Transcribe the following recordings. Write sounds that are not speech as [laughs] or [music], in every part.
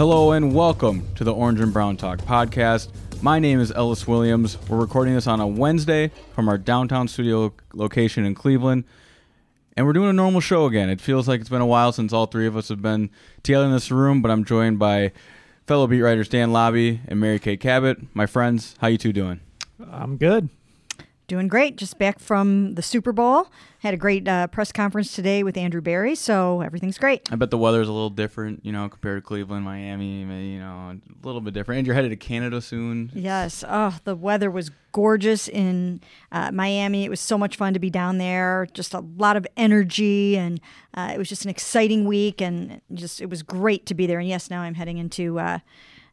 Hello and welcome to the Orange and Brown Talk podcast. My name is Ellis Williams. We're recording this on a Wednesday from our downtown studio location in Cleveland. And we're doing a normal show again. It feels like it's been a while since all three of us have been together in this room, but I'm joined by fellow beat writers Dan Labbe and Mary Kay Cabot. My friends, how you two doing? I'm good. Doing great. Just back from the Super Bowl. Had a great uh, press conference today with Andrew Berry, so everything's great. I bet the weather's a little different, you know, compared to Cleveland, Miami, you know, a little bit different. And you're headed to Canada soon. Yes. Oh, the weather was gorgeous in uh, Miami. It was so much fun to be down there. Just a lot of energy, and uh, it was just an exciting week, and just it was great to be there. And yes, now I'm heading into uh,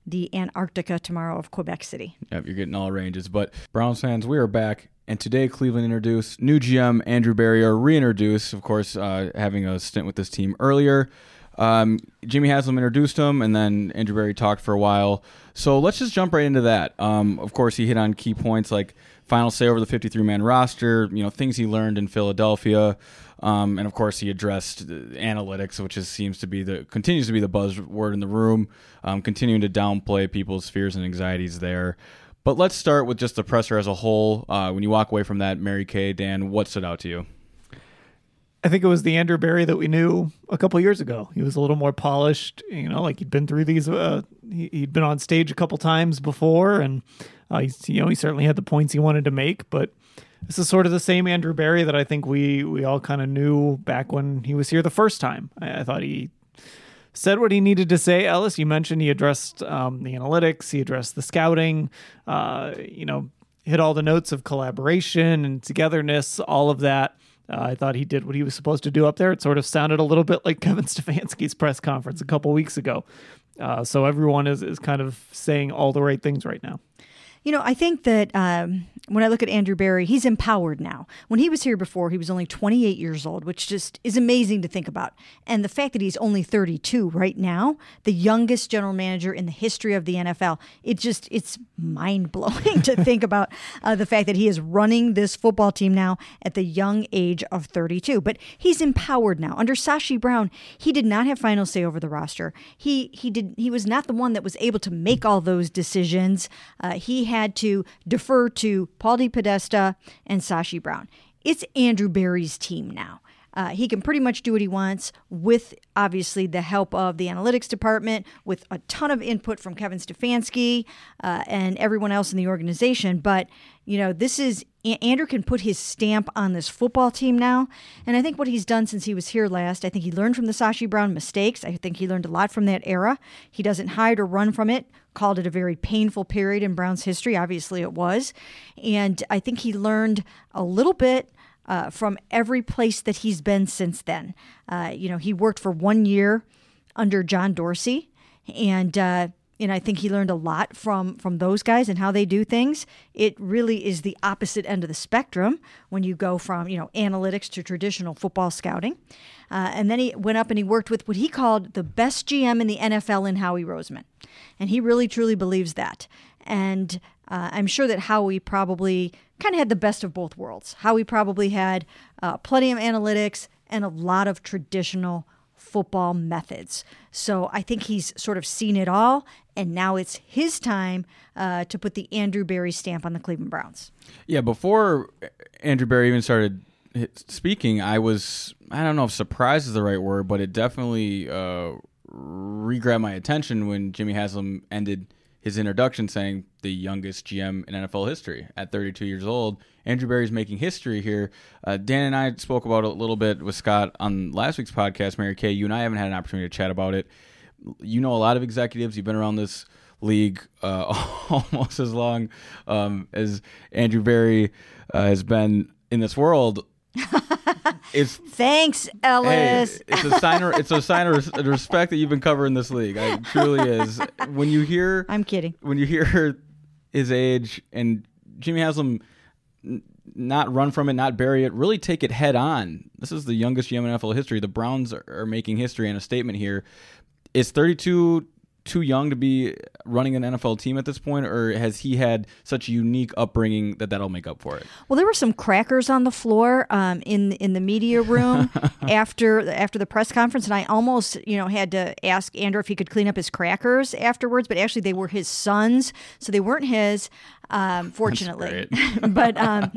the Antarctica tomorrow of Quebec City. Yep, you're getting all ranges. But Browns fans, we are back and today, Cleveland introduced new GM Andrew Berry, or reintroduced, of course, uh, having a stint with this team earlier. Um, Jimmy Haslam introduced him, and then Andrew Berry talked for a while. So let's just jump right into that. Um, of course, he hit on key points like final say over the 53 man roster, you know, things he learned in Philadelphia. Um, and of course, he addressed analytics, which is, seems to be the continues to be the buzzword in the room, um, continuing to downplay people's fears and anxieties there. But let's start with just the presser as a whole. Uh, when you walk away from that, Mary Kay, Dan, what stood out to you? I think it was the Andrew Berry that we knew a couple years ago. He was a little more polished, you know, like he'd been through these. Uh, he, had been on stage a couple times before, and uh, he's, you know, he certainly had the points he wanted to make. But this is sort of the same Andrew Berry that I think we we all kind of knew back when he was here the first time. I, I thought he said what he needed to say. Ellis, you mentioned he addressed um, the analytics, he addressed the scouting, uh, you know, hit all the notes of collaboration and togetherness, all of that. Uh, I thought he did what he was supposed to do up there. It sort of sounded a little bit like [laughs] Kevin Stefanski's press conference a couple weeks ago. Uh, so everyone is, is kind of saying all the right things right now. You know, I think that um, when I look at Andrew Berry, he's empowered now. When he was here before, he was only 28 years old, which just is amazing to think about. And the fact that he's only 32 right now, the youngest general manager in the history of the NFL, it just it's mind blowing [laughs] to think about uh, the fact that he is running this football team now at the young age of 32. But he's empowered now. Under Sashi Brown, he did not have final say over the roster. He he did he was not the one that was able to make all those decisions. Uh, he had to defer to Paul DePodesta and Sashi Brown. It's Andrew Berry's team now. Uh, he can pretty much do what he wants with obviously the help of the analytics department, with a ton of input from Kevin Stefanski uh, and everyone else in the organization. But you know, this is Andrew can put his stamp on this football team now. And I think what he's done since he was here last, I think he learned from the Sashi Brown mistakes. I think he learned a lot from that era. He doesn't hide or run from it. Called it a very painful period in Brown's history. Obviously, it was. And I think he learned a little bit uh, from every place that he's been since then. Uh, you know, he worked for one year under John Dorsey, and uh, and I think he learned a lot from from those guys and how they do things. It really is the opposite end of the spectrum when you go from you know analytics to traditional football scouting. Uh, and then he went up and he worked with what he called the best GM in the NFL in Howie Roseman, and he really truly believes that. And uh, I'm sure that Howie probably kind of had the best of both worlds. Howie probably had uh, plenty of analytics and a lot of traditional football methods. So I think he's sort of seen it all, and now it's his time uh, to put the Andrew Berry stamp on the Cleveland Browns. Yeah, before Andrew Berry even started speaking, I was I don't know if surprised is the right word, but it definitely uh, re-grabbed my attention when Jimmy Haslam ended his introduction saying the youngest GM in NFL history at 32 years old. Andrew Berry's making history here. Uh, Dan and I spoke about it a little bit with Scott on last week's podcast. Mary Kay, you and I haven't had an opportunity to chat about it. You know a lot of executives. You've been around this league uh, [laughs] almost as long um, as Andrew Berry uh, has been in this world. It's [laughs] thanks, Ellis. Hey, it's a sign. Of, it's a sign of respect that you've been covering this league. It truly is. When you hear, [laughs] I'm kidding. When you hear his age and Jimmy Haslam not run from it, not bury it, really take it head on. This is the youngest GM in NFL history. The Browns are making history and a statement here. It's 32 too young to be running an NFL team at this point, or has he had such a unique upbringing that that'll make up for it? Well, there were some crackers on the floor um, in in the media room [laughs] after after the press conference, and I almost you know had to ask Andrew if he could clean up his crackers afterwards, but actually they were his sons, so they weren't his. Um, fortunately, [laughs] but um,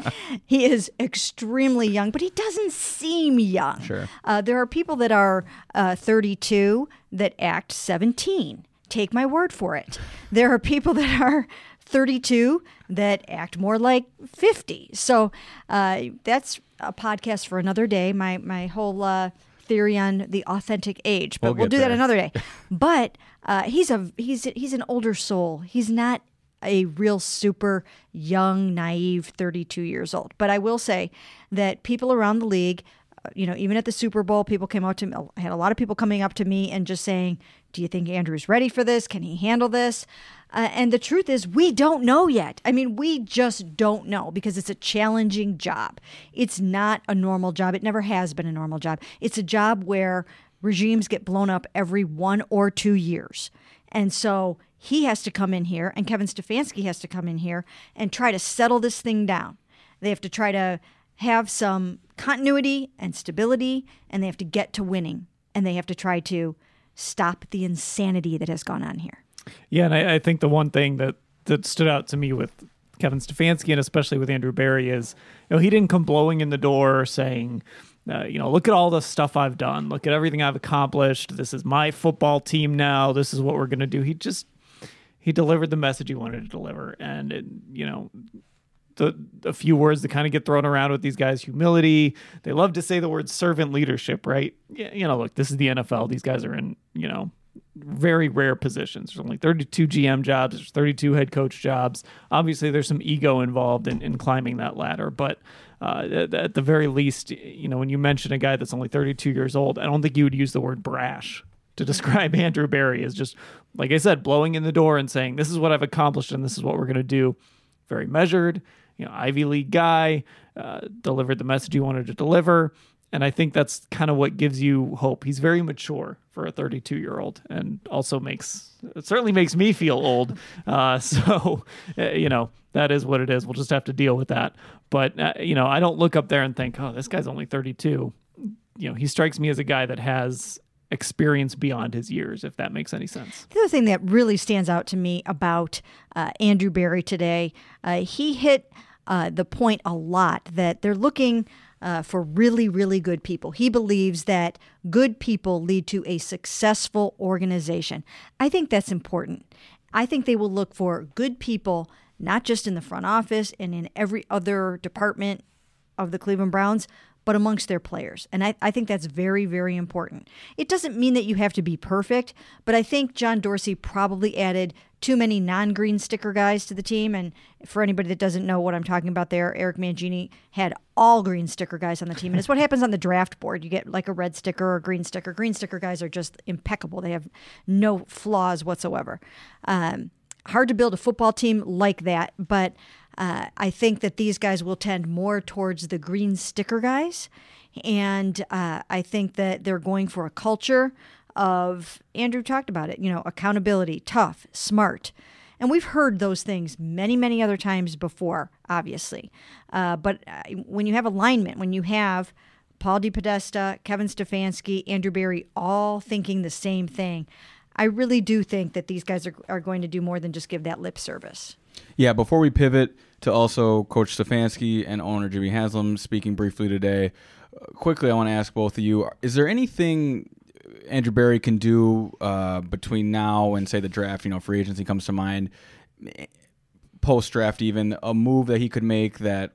he is extremely young, but he doesn't seem young. Sure. Uh, there are people that are uh, 32 that act 17 take my word for it. There are people [laughs] that are 32 that act more like 50. So uh, that's a podcast for another day. My my whole uh, theory on the authentic age, but we'll, we'll do there. that another day. [laughs] but uh, he's a he's he's an older soul. He's not a real super young, naive 32 years old. But I will say that people around the league you know, even at the Super Bowl, people came out to me, I had a lot of people coming up to me and just saying, Do you think Andrew's ready for this? Can he handle this? Uh, and the truth is, we don't know yet. I mean, we just don't know because it's a challenging job. It's not a normal job. It never has been a normal job. It's a job where regimes get blown up every one or two years. And so he has to come in here, and Kevin Stefanski has to come in here and try to settle this thing down. They have to try to have some continuity and stability, and they have to get to winning, and they have to try to stop the insanity that has gone on here. Yeah, and I, I think the one thing that that stood out to me with Kevin Stefanski and especially with Andrew Berry is, you know, he didn't come blowing in the door saying, uh, you know, look at all the stuff I've done. Look at everything I've accomplished. This is my football team now. This is what we're going to do. He just he delivered the message he wanted to deliver, and it, you know, the a few words that kind of get thrown around with these guys humility. They love to say the word servant leadership right? You know look this is the NFL these guys are in you know very rare positions. There's only 32 GM jobs there's 32 head coach jobs. Obviously there's some ego involved in, in climbing that ladder but uh, at, the very least you know when you mention a guy that's only 32 years old I don't think you would use the word brash to [laughs] describe Andrew Berry as just like I said blowing in the door and saying this is what I've accomplished and this is what we're going to do. Very measured you know, Ivy League guy, uh, delivered the message he wanted to deliver. And I think that's kind of what gives you hope. He's very mature for a 32 year old and also makes, it certainly makes me feel old. Uh, [laughs] so, uh, you know, that is what it is. We'll just have to deal with that. But, uh, you know, I don't look up there and think, oh, this guy's only 32. You know, he strikes me as a guy that has experience beyond his years, if that makes any sense. The other thing that really stands out to me about uh, Andrew Berry today, uh, he hit uh, the point a lot that they're looking uh, for really, really good people. He believes that good people lead to a successful organization. I think that's important. I think they will look for good people, not just in the front office and in every other department of the Cleveland Browns, but amongst their players. And I, I think that's very, very important. It doesn't mean that you have to be perfect, but I think John Dorsey probably added too many non green sticker guys to the team. And for anybody that doesn't know what I'm talking about there, Eric Mangini had all green sticker guys on the team. And it's what happens on the draft board. You get like a red sticker or a green sticker. Green sticker guys are just impeccable, they have no flaws whatsoever. Um, hard to build a football team like that, but uh, I think that these guys will tend more towards the green sticker guys. And uh, I think that they're going for a culture of, Andrew talked about it, you know, accountability, tough, smart. And we've heard those things many, many other times before, obviously. Uh, but uh, when you have alignment, when you have Paul DePodesta, Kevin Stefanski, Andrew Berry all thinking the same thing, I really do think that these guys are, are going to do more than just give that lip service. Yeah, before we pivot to also Coach Stefanski and owner Jimmy Haslam speaking briefly today, uh, quickly I want to ask both of you: Is there anything Andrew Berry can do uh, between now and say the draft? You know, free agency comes to mind. Post draft, even a move that he could make that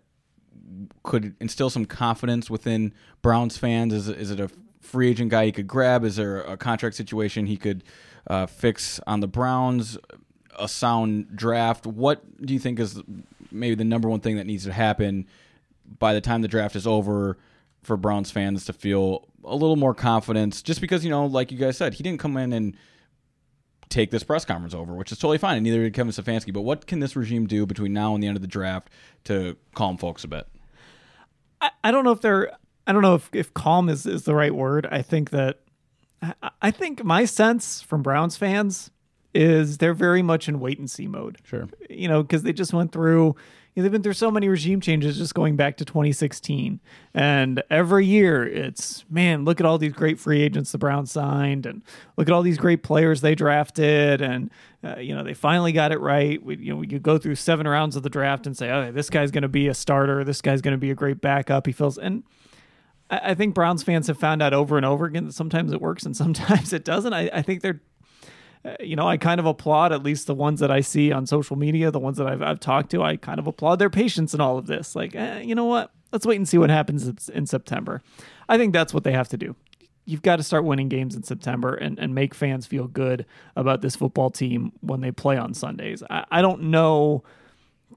could instill some confidence within Browns fans. Is is it a free agent guy he could grab? Is there a contract situation he could uh, fix on the Browns? A sound draft. What do you think is maybe the number one thing that needs to happen by the time the draft is over for Browns fans to feel a little more confidence? Just because you know, like you guys said, he didn't come in and take this press conference over, which is totally fine, and neither did Kevin Stefanski. But what can this regime do between now and the end of the draft to calm folks a bit? I, I don't know if they're I don't know if, if calm is, is the right word. I think that I, I think my sense from Browns fans is they're very much in wait and see mode. Sure. You know, because they just went through you know, they've been through so many regime changes just going back to 2016. And every year it's, man, look at all these great free agents the Browns signed and look at all these great players they drafted. And, uh, you know, they finally got it right. We, you know, we could go through seven rounds of the draft and say, oh, this guy's going to be a starter. This guy's going to be a great backup. He feels, and I, think Browns fans have found out over and over again that sometimes it works and sometimes it doesn't. I, I think they're you know, I kind of applaud at least the ones that I see on social media, the ones that I've, I've talked to. I kind of applaud their patience in all of this. Like, eh, you know what? Let's wait and see what happens in September. I think that's what they have to do. You've got to start winning games in September and, and make fans feel good about this football team when they play on Sundays. I, I don't know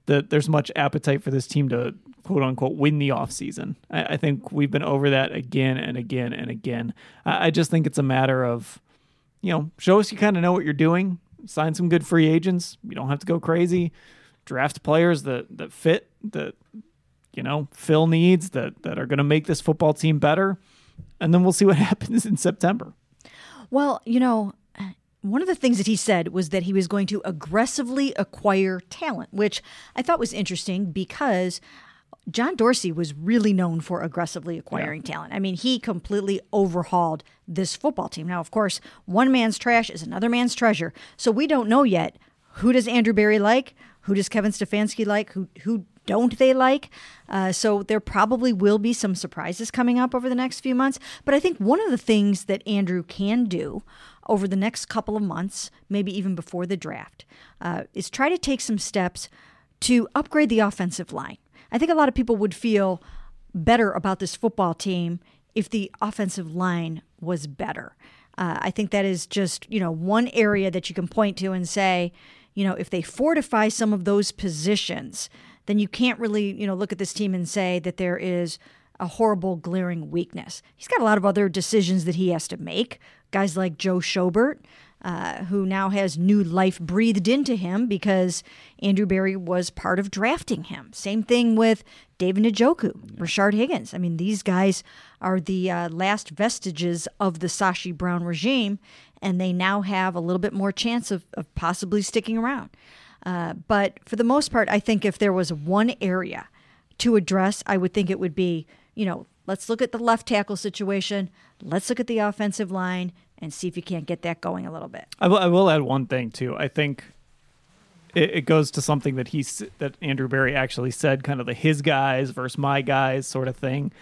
that there's much appetite for this team to quote unquote win the offseason. I, I think we've been over that again and again and again. I, I just think it's a matter of you know, show us you kind of know what you're doing. Sign some good free agents. You don't have to go crazy. Draft players that that fit that you know fill needs that that are going to make this football team better, and then we'll see what [laughs] happens in September. Well, you know, one of the things that he said was that he was going to aggressively acquire talent, which I thought was interesting because John Dorsey was really known for aggressively acquiring yeah. talent. I mean, he completely overhauled this football team. Now, of course, one man's trash is another man's treasure. So we don't know yet who does Andrew Berry like, who does Kevin Stefanski like, who who don't they like? Uh, so there probably will be some surprises coming up over the next few months. But I think one of the things that Andrew can do over the next couple of months, maybe even before the draft, uh, is try to take some steps to upgrade the offensive line. I think a lot of people would feel better about this football team if the offensive line was better. Uh, I think that is just, you know, one area that you can point to and say, you know, if they fortify some of those positions, then you can't really, you know, look at this team and say that there is a horrible glaring weakness. He's got a lot of other decisions that he has to make. Guys like Joe Schobert, uh, who now has new life breathed into him because Andrew Berry was part of drafting him. Same thing with David Njoku, yeah. Rashard Higgins. I mean, these guys are the uh, last vestiges of the Sashi Brown regime, and they now have a little bit more chance of, of possibly sticking around. Uh, but for the most part, I think if there was one area to address, I would think it would be, you know, let's look at the left tackle situation. Let's look at the offensive line and see if you can't get that going a little bit. I will, I will add one thing too. I think it, it goes to something that he that Andrew Berry actually said, kind of the his guys versus my guys sort of thing.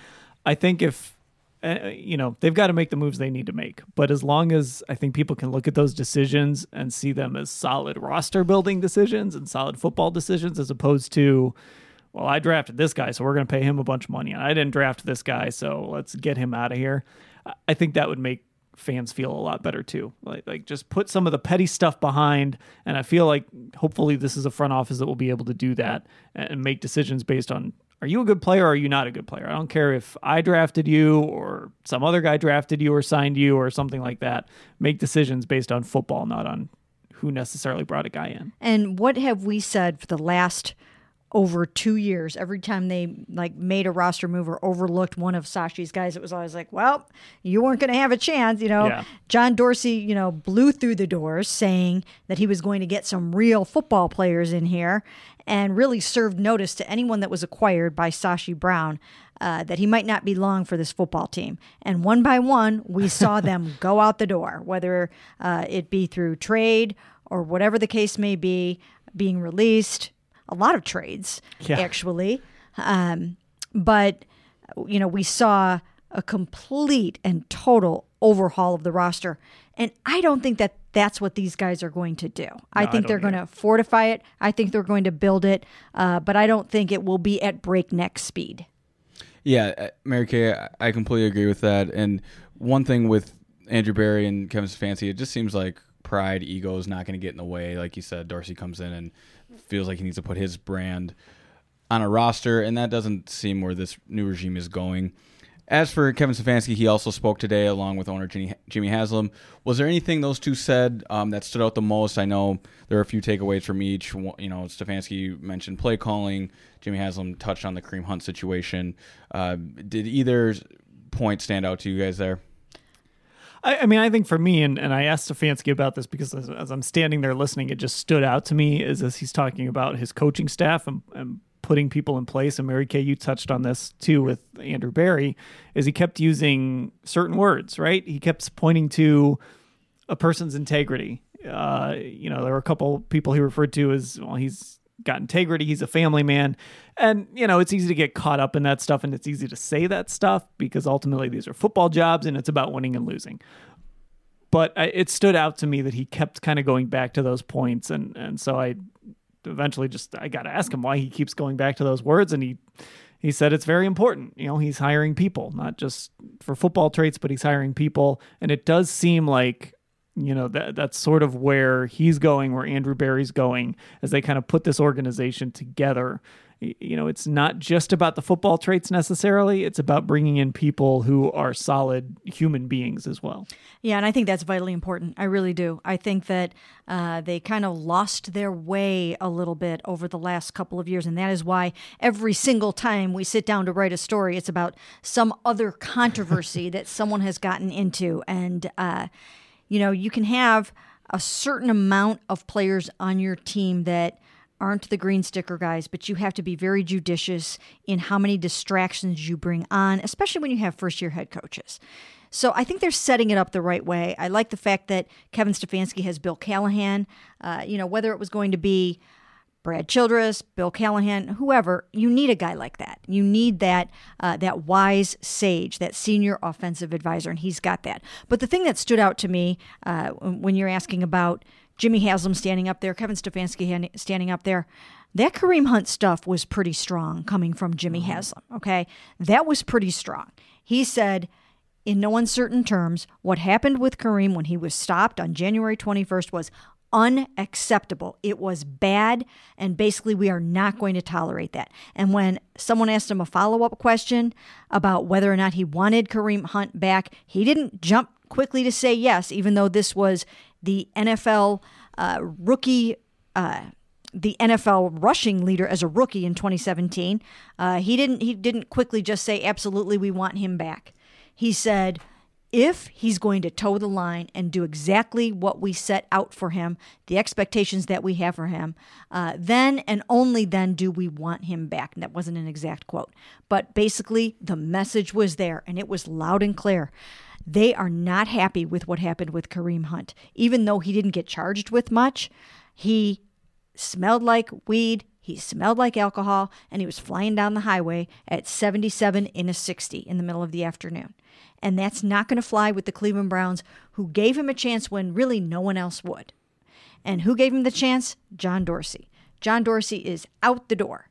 I think if uh, you know they've got to make the moves they need to make, but as long as I think people can look at those decisions and see them as solid roster building decisions and solid football decisions, as opposed to well, I drafted this guy, so we're going to pay him a bunch of money. And I didn't draft this guy, so let's get him out of here. I think that would make fans feel a lot better too. Like like just put some of the petty stuff behind and I feel like hopefully this is a front office that will be able to do that and make decisions based on are you a good player or are you not a good player? I don't care if I drafted you or some other guy drafted you or signed you or something like that. Make decisions based on football, not on who necessarily brought a guy in. And what have we said for the last over two years. Every time they like made a roster move or overlooked one of Sashi's guys, it was always like, well, you weren't going to have a chance. You know, yeah. John Dorsey, you know, blew through the doors saying that he was going to get some real football players in here and really served notice to anyone that was acquired by Sashi Brown. Uh, that he might not be long for this football team. And one by one, we [laughs] saw them go out the door, whether uh, it be through trade or whatever the case may be being released, a lot of trades, Yeah. actually. Um, but, you know, we saw a complete and total overhaul of the roster. And I don't think that that's what these guys are going to do. I I think don't they're going to fortify it. I think they're going to build it, uh, but I don't think it will be at breakneck speed. Yeah, uh, Mary Kay, I- I completely agree with that. And one thing with Andrew Berry and Kevin Stefanski, it just seems like pride, ego is not going to get in the way. Like you said, Dorsey comes in and feels like he needs to put his brand on a roster, and that doesn't seem where this new regime is going. As for Kevin Stefanski, he also spoke today along with owner Jimmy, Haslam. Was there anything those two said um, that stood out the most? I know there are a few takeaways from each. You know, Stefanski mentioned play calling. Jimmy Haslam touched on the Kareem Hunt situation. Uh, did either point stand out to you guys there? I, I mean, I think for me, and, and I asked Stefanski about this because as, as I'm standing there listening, it just stood out to me is as he's talking about his coaching staff and, and putting people in place. And Mary Kay, you touched on this too with Andrew Berry, is he kept using certain words, right? He kept pointing to a person's integrity. Uh, you know, there were a couple people he referred to as well. He's got integrity. He's a family man, and you know, it's easy to get caught up in that stuff, and it's easy to say that stuff because ultimately these are football jobs, and it's about winning and losing. But I, it stood out to me that he kept kind of going back to those points, and and so I eventually just I got to ask him why he keeps going back to those words, and he he said it's very important. You know, he's hiring people, not just for football traits, but he's hiring people. And it does seem like, you know, that that's sort of where he's going, where Andrew Berry's going, as they kind of put this organization together. You know, it's not just about the football traits necessarily. It's about bringing in people who are solid human beings as well. Yeah, and I think that's vitally important. I really do. I think that uh, they kind of lost their way a little bit over the last couple of years, and that is why every single time we sit down to write a story, it's about some other controversy [laughs] that someone has gotten into. And, uh, you know, you can have a certain amount of players on your team that aren't the green sticker guys, but you have to be very judicious in how many distractions you bring on, especially when you have first year head coaches. So I think they're setting it up the right way. I like the fact that Kevin Stefanski has Bill Callahan. Uh, you know, whether it was going to be Brad Childress, Bill Callahan, whoever, you need a guy like that. You need that uh, that wise sage, that senior offensive advisor, and he's got that. But the thing that stood out to me uh, when you're asking about Jimmy Haslam standing up there, Kevin Stefanski standing up there, that Kareem Hunt stuff was pretty strong coming from Jimmy Haslam. Okay, that was pretty strong. He said in no uncertain terms, what happened with Kareem when he was stopped on January 21st was unacceptable. It was bad, and basically, we are not going to tolerate that. And when someone asked him a follow up question about whether or not he wanted Kareem Hunt back, he didn't jump quickly to say yes, even though this was the NFL uh, rookie. Uh, the NFL rushing leader as a rookie in 2017. Uh, he didn't. He didn't quickly just say, "Absolutely, we want him back." He said, if he's going to toe the line and do exactly what we set out for him, the expectations that we have for him, uh, then and only then do we want him back. And that wasn't an exact quote, but basically the message was there and it was loud and clear. They are not happy with what happened with Kareem Hunt. Even though he didn't get charged with much, he smelled like weed, he smelled like alcohol, and he was flying down the highway at 77 in a 60 in the middle of the afternoon. And that's not going to fly with the Cleveland Browns, who gave him a chance when really no one else would. And who gave him the chance? John Dorsey. John Dorsey is out the door.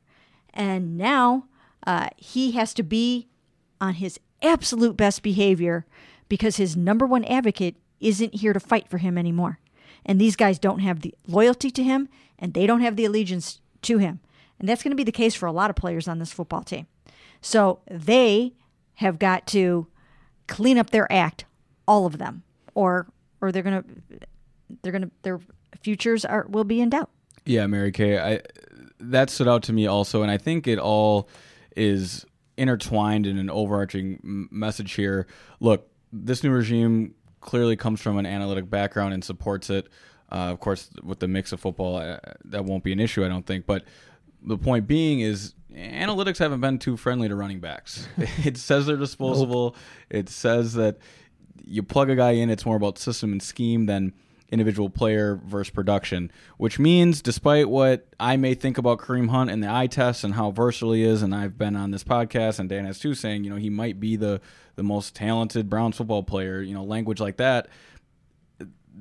And now uh, he has to be on his absolute best behavior because his number one advocate isn't here to fight for him anymore. And these guys don't have the loyalty to him and they don't have the allegiance to him. And that's going to be the case for a lot of players on this football team. So they have got to clean up their act, all of them, or or they're going to they're going to their futures are will be in doubt. Yeah, Mary Kay, I that stood out to me also, and I think it all is intertwined in an overarching message here. Look, this new regime clearly comes from an analytic background and supports it. Uh, of course, with the mix of football, uh, that won't be an issue, I don't think. But the point being is, analytics haven't been too friendly to running backs. [laughs] it says they're disposable. It says that you plug a guy in, it's more about system and scheme than individual player versus production, which means despite what I may think about Kareem Hunt and the eye test and how versatile he is, and I've been on this podcast and Dan has too saying, you know, he might be the the most talented Browns football player, you know, language like that.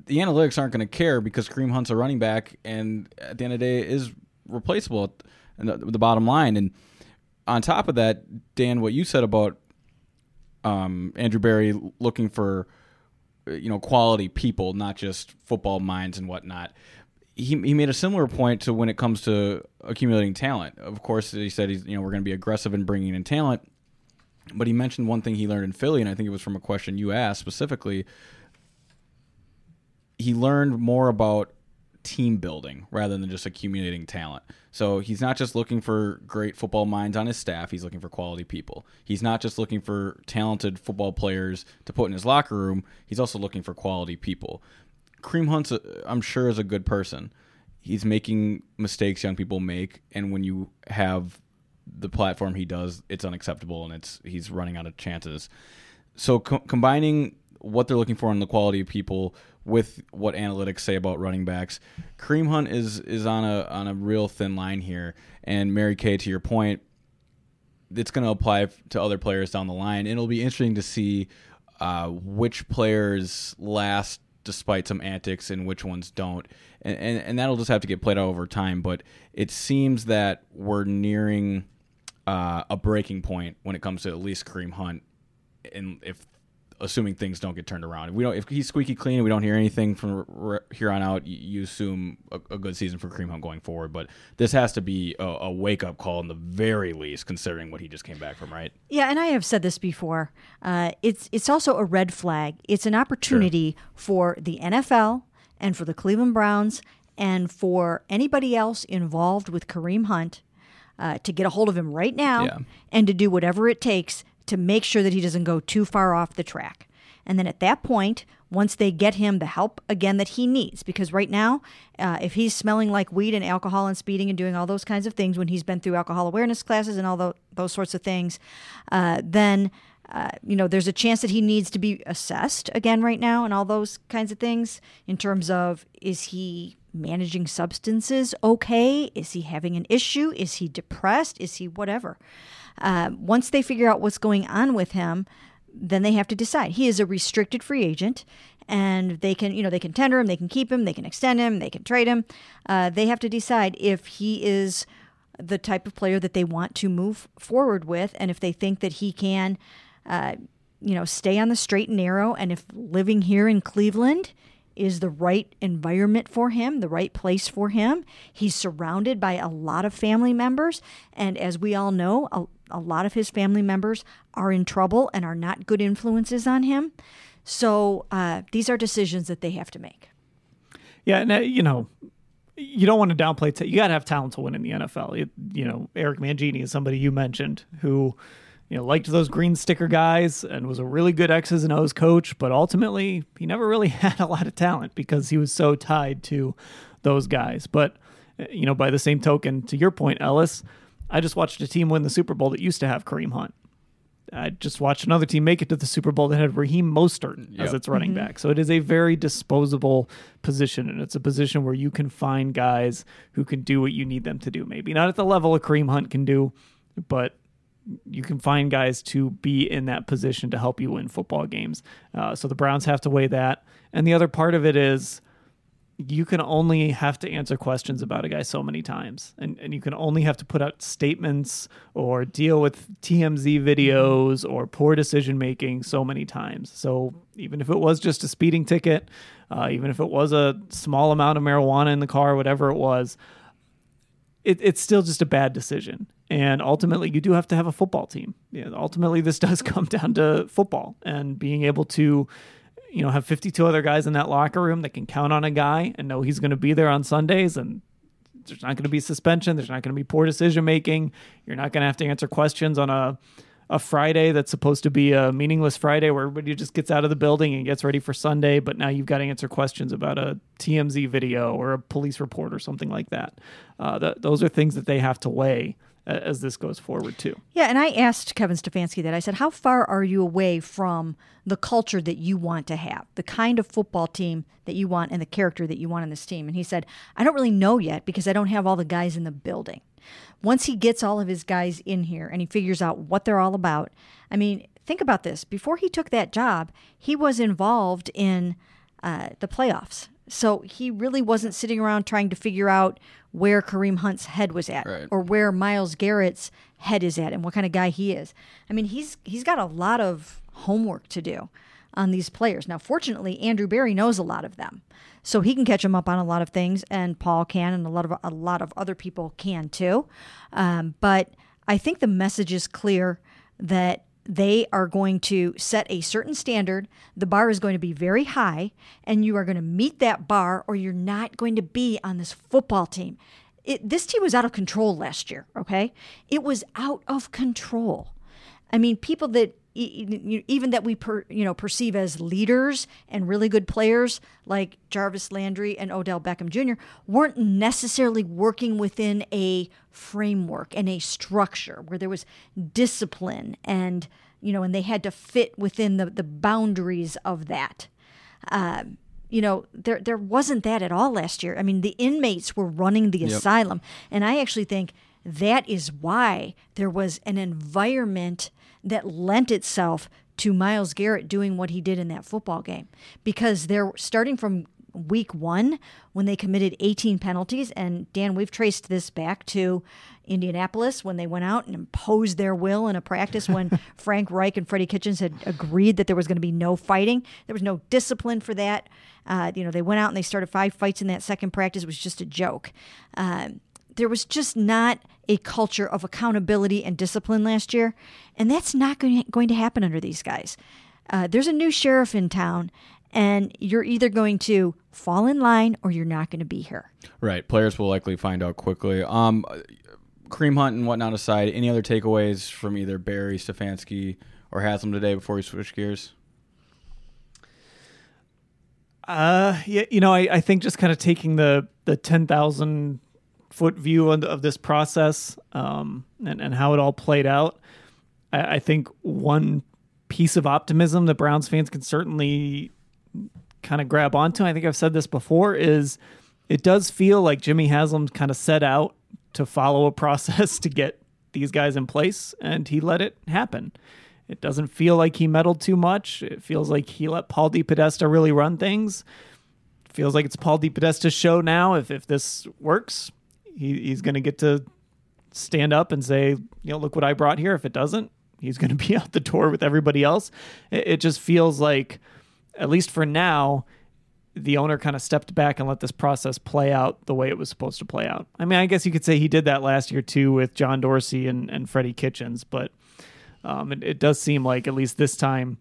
The analytics aren't going to care because Kareem Hunt's a running back, and at the end of the day, is replaceable. The, the bottom line, and on top of that, Dan, what you said about um, Andrew Berry looking for you know quality people, not just football minds and whatnot. He, he made a similar point to when it comes to accumulating talent. Of course, he said he's you know we're going to be aggressive in bringing in talent, but he mentioned one thing he learned in Philly, and I think it was from a question you asked specifically. He learned more about team building rather than just accumulating talent. So he's not just looking for great football minds on his staff, he's looking for quality people. He's not just looking for talented football players to put in his locker room, he's also looking for quality people. Kareem Hunt's, uh, I'm sure, is a good person. He's making mistakes young people make, and when you have the platform he does, it's unacceptable, and it's he's running out of chances. So co- combining what they're looking for in the quality of people with what analytics say about running backs. Kareem Hunt is is on a on a real thin line here, and Mary Kay, to your point, it's going to apply to other players down the line. It'll be interesting to see uh, which players last despite some antics and which ones don't, and, and and that'll just have to get played out over time. But it seems that we're nearing uh, a breaking point when it comes to at least Kareem Hunt, and if assuming things don't get turned around. If we don't, if he's squeaky clean and we don't hear anything from here on out, you, assume a, a, good season for Kareem Hunt going forward. But this has to be a, a wake up call in the very least, considering what he just came back from, right? Yeah, and I have said this before. Uh, it's it's also a red flag. It's an opportunity sure. for the NFL and for the Cleveland Browns and for anybody else involved with Kareem Hunt. Uh, to get a hold of him right now yeah. and to do whatever it takes to make sure that he doesn't go too far off the track. And then at that point, once they get him the help again that he needs, because right now, uh, if he's smelling like weed and alcohol and speeding and doing all those kinds of things when he's been through alcohol awareness classes and all the, those sorts of things, uh, then uh, you know there's a chance that he needs to be assessed again right now and all those kinds of things in terms of is he managing substances okay? Is he having an issue? Is he depressed? Is he whatever? Uh, once they figure out what's going on with him, then they have to decide. He is a restricted free agent, and they can, you know, they can tender him, they can keep him, they can extend him, they can trade him. Uh, they have to decide if he is the type of player that they want to move forward with, and if they think that he can, uh, you know, stay on the straight and narrow, and if living here in Cleveland is the right environment for him, the right place for him. He's surrounded by a lot of family members. And as we all know, a, lot of his family members are in trouble and are not good influences on him. So uh, these are decisions that they have to make. Yeah, and uh, you know, you don't want to downplay. T- you got to have talent to win in the NFL. It, you know, Eric Mangini is somebody you mentioned who, you know, liked those green sticker guys and was a really good X's and O's coach, but ultimately he never really [laughs] had a lot of talent because he was so tied to those guys. But uh, you know, by the same token, to your point, Ellis I just watched a team win the Super Bowl that used to have Kareem Hunt. I just watched another team make it to the Super Bowl that had Raheem Mostert yep. as its running mm-hmm. back. So it is a very disposable position, and it's a position where you can find guys who can do what you need them to do. Maybe not at the level a Kareem Hunt can do, but you can find guys to be in that position to help you win football games. Uh, so the Browns have to weigh that. And the other part of it is you can only have to answer questions about a guy so many times. And, and you can only have to put out statements or deal with tmz videos or poor decision making so many times. So even if it was just a speeding ticket uh, even if it was a small amount of marijuana in the car whatever it was it, it's still just a bad decision. And ultimately you do have to have a football team. Yeah, ultimately this [laughs] does come down to football and being able to you know, have 52 other guys in that locker room that can count on a guy and know he's going to be there on Sundays and there's not going to be suspension, there's not going to be poor decision making. You're not going to have to answer questions on a a Friday that's supposed to be a meaningless Friday where everybody just gets out of the building and gets ready for Sunday, but now you've got to answer questions about a TMZ video or a police report or something like that. Uh, th- those are things that they have to weigh. As this goes forward too. Yeah, and I asked Kevin Stefanski that. I said, "How far are you away from the culture that you want to have, the kind of football team that you want, and the character that you want in this team?" And he said, "I don't really know yet because I don't have all the guys in the building. Once he gets all of his guys in here and he figures out what they're all about, I mean, think about this. Before he took that job, he was involved in uh, the playoffs." So he really wasn't sitting around trying to figure out where Kareem Hunt's head was at Right. or where Myles Garrett's head is at and what kind of guy he is. I mean, he's he's got a lot of homework to do on these players. Now, fortunately, Andrew Berry knows a lot of them. So he can catch them up on a lot of things and Paul can and a lot of a lot of other people can too. Um, but I think the message is clear that they are going to set a certain standard. The bar is going to be very high, and you are going to meet that bar, or you're not going to be on this football team. It, this team was out of control last year, okay? It was out of control. I mean, people that even that we per, you know perceive as leaders and really good players like Jarvis Landry and Odell Beckham Jr. weren't necessarily working within a framework and a structure where there was discipline and you know and they had to fit within the the boundaries of that. Um, you know, there there wasn't that at all last year. I mean, the inmates were running the asylum, and I actually think that is why there was an environment that lent itself to Myles Garrett doing what he did in that football game because they're starting from week 1 when they committed 18 penalties and Dan we've traced this back to Indianapolis when they went out and imposed their will in a practice when [laughs] Frank Reich and Freddie Kitchens had agreed that there was going to be no fighting. There was no discipline for that. Uh, you know, they went out and they started five fights in that second practice. It was just a joke. Um, there was just not a culture of accountability and discipline last year, and that's not going to happen under these guys. Uh, there's a new sheriff in town, and you're either going to fall in line or you're not going to be here. Right. Players will likely find out quickly. Um, Kareem Hunt and whatnot aside, any other takeaways from either Berry, Stefanski, or Haslam today before we switch gears? Uh, yeah, you know, I, I think just kind of taking the the ten thousand foot view of, this process um, and and how it all played out. I, I think one piece of optimism that Browns fans can certainly kind of grab onto. I think I've said this before. Is it does feel like Jimmy Haslam kind of set out to follow a [laughs] process to get these guys in place, and he let it happen. It doesn't feel like he meddled too much. It feels like he let Paul DePodesta really run things. feels like it's Paul DePodesta's show now. If if this works, he, he's going to get to stand up and say, you know, look what I brought here. If it doesn't, he's going [laughs] to be out the door with everybody else. It, it just feels like, at least for now, the owner kind of stepped back and let this process play out the way it was supposed to play out. I mean, I guess you could say he did that last year too with John Dorsey and, and Freddie Kitchens, but um, it, it does seem like at least this time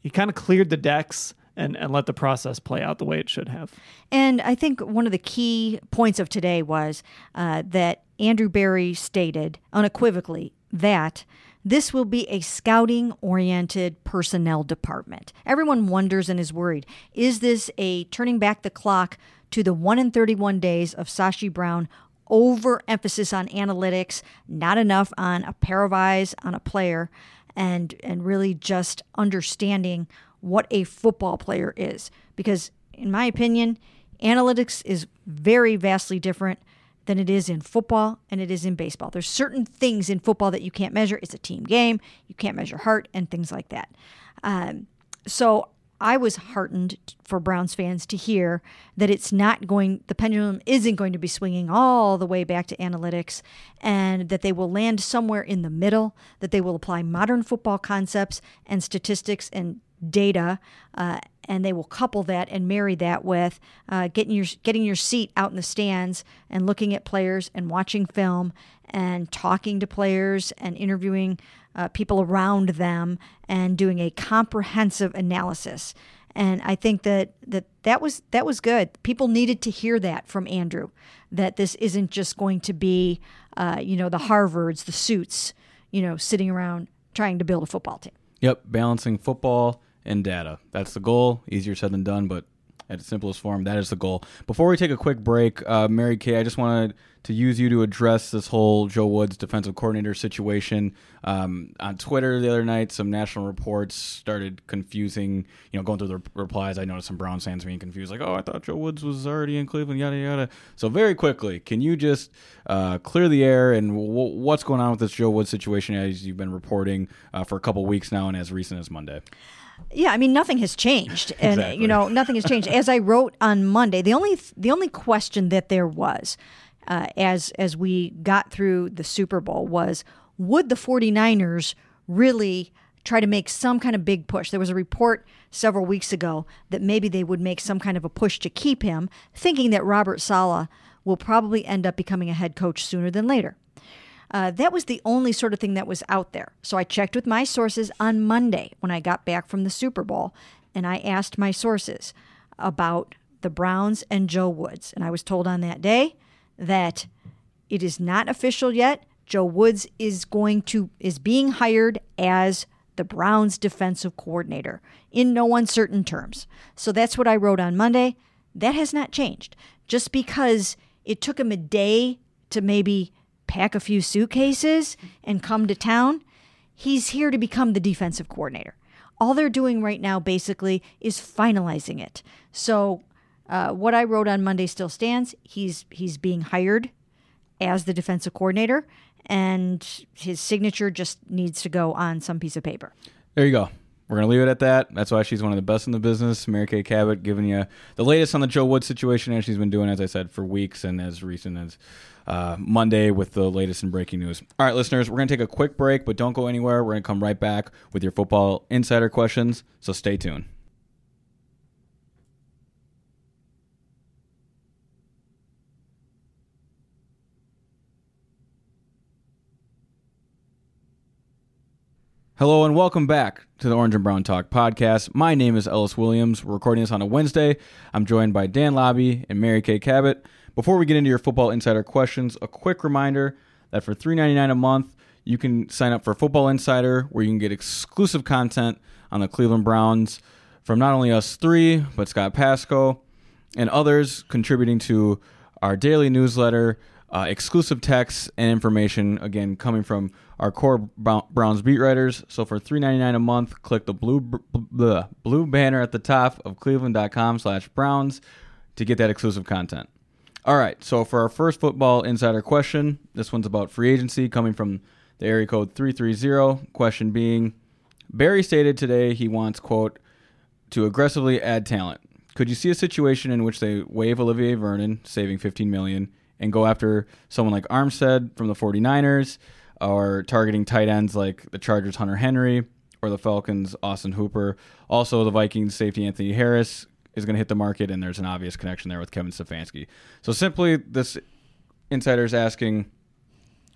he kind of cleared the decks and, and let the process play out the way it should have. And I think one of the key points of today was uh, that Andrew Berry stated unequivocally that this will be a scouting oriented personnel department. Everyone wonders and is worried is this a turning back the clock to the 1 in 31 days of Sashi Brown? Overemphasis on analytics, not enough on a pair of eyes on a player, and and really just understanding what a football player is. Because, in my opinion, analytics is very vastly different than it is in football and it is in baseball. There's certain things in football that you can't measure. It's a team game. You can't measure heart and things like that. Um, so I was heartened for Browns fans to hear that it's not going, the pendulum isn't going to be swinging all the way back to analytics and that they will land somewhere in the middle, that they will apply modern football concepts and statistics and data, uh, and they will couple that and marry that with uh, getting your getting your seat out in the stands and looking at players and watching film and talking to players and interviewing uh, people around them and doing a comprehensive analysis. And I think that, that that was that was good. People needed to hear that from Andrew. That this isn't just going to be, uh, you know, the Harvards, the suits, you know, sitting around trying to build a football team. Yep, balancing football and data. That's the goal. Easier said than done, but at its simplest form. That is the goal. Before we take a quick break, uh, Mary Kay, I just wanted to use you to address this whole Joe Woods defensive coordinator situation. Um, on Twitter the other night, some national reports started confusing, you know, going through the replies. I noticed some Brown fans being confused, like, oh, I thought Joe Woods was already in Cleveland, yada, yada. So, very quickly, can you just uh, clear the air and w- what's going on with this Joe Woods situation as you've been reporting uh, for a couple weeks now and as recent as Monday? Yeah, I mean nothing has changed, and Exactly. you know nothing has changed. As I wrote on Monday, the only the only question that there was, uh, as as we got through the Super Bowl, was would the 49ers really try to make some kind of big push? There was a report several weeks ago that maybe they would make some kind of a push to keep him, thinking that Robert Saleh will probably end up becoming a head coach sooner than later. Uh, that was the only sort of thing that was out there. So I checked with my sources on Monday when I got back from the Super Bowl, and I asked my sources about the Browns and Joe Woods. And I was told on that day that it is not official yet. Joe Woods is going to is being hired as the Browns defensive coordinator in no uncertain terms. So that's what I wrote on Monday. That has not changed. Just because it took him a day to maybe pack a few suitcases and come to town, he's here to become the defensive coordinator. All they're doing right now basically is finalizing it. So uh, what I wrote on Monday still stands. He's he's being hired as the defensive coordinator, and his signature just needs to go on some piece of paper. There you go. We're going to leave it at that. That's why she's one of the best in the business. Mary Kay Cabot giving you the latest on the Joe Wood situation, as she's been doing, as I said, for weeks and as recent as uh, Monday with the latest and breaking news. All right, listeners, we're going to take a quick break, but don't go anywhere. We're going to come right back with your football insider questions, so stay tuned. Hello and welcome back to the Orange and Brown Talk podcast. My name is Ellis Williams. We're recording this on a Wednesday. I'm joined by Dan Lobby and Mary Kay Cabot. Before we get into your football insider questions, a quick reminder that for $3.99 a month, you can sign up for Football Insider, where you can get exclusive content on the Cleveland Browns from not only us three, but Scott Patsko and others contributing to our daily newsletter, uh, exclusive texts and information, again, coming from our core Browns beat writers. So for $3.99 a month, click the blue bleh, blue banner at the top of cleveland.com slash Browns to get that exclusive content. All right, so for our first football insider question, this one's about free agency coming from the area code 330. Question being Berry stated today he wants, quote, to aggressively add talent. Could you see a situation in which they waive Olivier Vernon, saving 15 million, and go after someone like Armstead from the 49ers, or targeting tight ends like the Chargers Hunter Henry or the Falcons Austin Hooper? Also, the Vikings safety Anthony Harris is going to hit the market, and there's an obvious connection there with Kevin Stefanski. So simply, this insider is asking,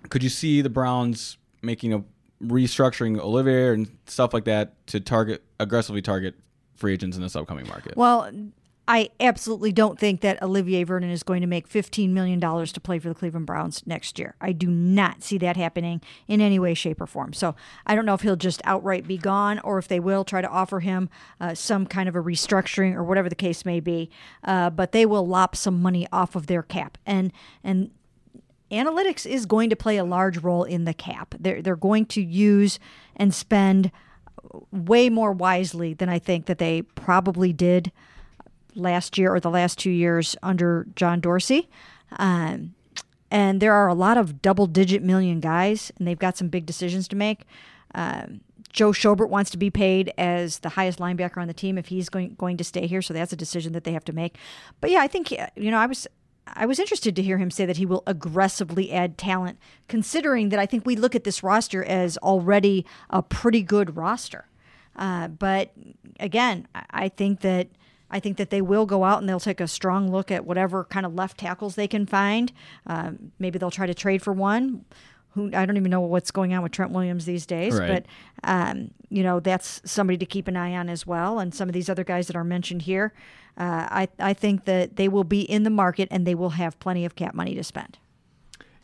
could you see the Browns making a restructuring Olivier and stuff like that to target aggressively target free agents in this upcoming market? Well, I absolutely don't think that Olivier Vernon is going to make $15 million to play for the Cleveland Browns next year. I do not see that happening in any way, shape, or form. So I don't know if he'll just outright be gone or if they will try to offer him uh, some kind of a restructuring or whatever the case may be. Uh, but they will lop some money off of their cap. And, and, Analytics is going to play a large role in the cap. They're, they're going to use and spend way more wisely than I think that they probably did last year or the last two years under John Dorsey. Um, and there are a lot of double digit million guys, and they've got some big decisions to make. Um, Joe Schobert wants to be paid as the highest linebacker on the team if he's going going to stay here, so that's a decision that they have to make. But yeah, I think you know I was I was interested to hear him say that he will aggressively add talent, considering that I think we look at this roster as already a pretty good roster. Uh, but again, I- think that I think that they will go out and they'll take a strong look at whatever kind of left tackles they can find. Um, maybe they'll try to trade for one. Who I don't even know what's going on with Trent Williams these days, Right. but um, you know that's somebody to keep an eye on as well. And some of these other guys that are mentioned here, uh, I I think that they will be in the market and they will have plenty of cap money to spend.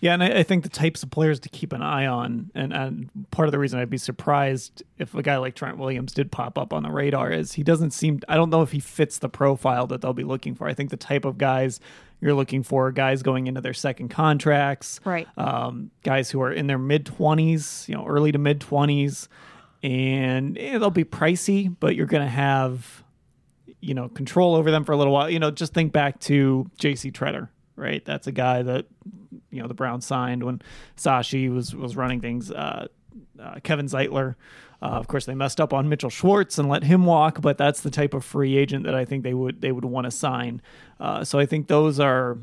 Yeah, and I, I, think the types of players to keep an eye on, and, and part of the reason I'd be surprised if a guy like Trent Williams did pop up on the radar is he doesn't seem. I don't know if he fits the profile that they'll be looking for. I think the type of guys you're looking for guys going into their second contracts, right? Um, guys who are in their mid twenties, you know, early to mid twenties, and eh, they'll be pricey, but you're going to have, you know, control over them for a little while. You know, just think back to J.C. Tretter, right? That's a guy that you know the Browns signed when Sashi was was running things. Uh, uh, Kevin Zeitler. Uh, of course, they messed up on Mitchell Schwartz and let him walk, but that's the type of free agent that I think they would they would want to sign. Uh, so I think those are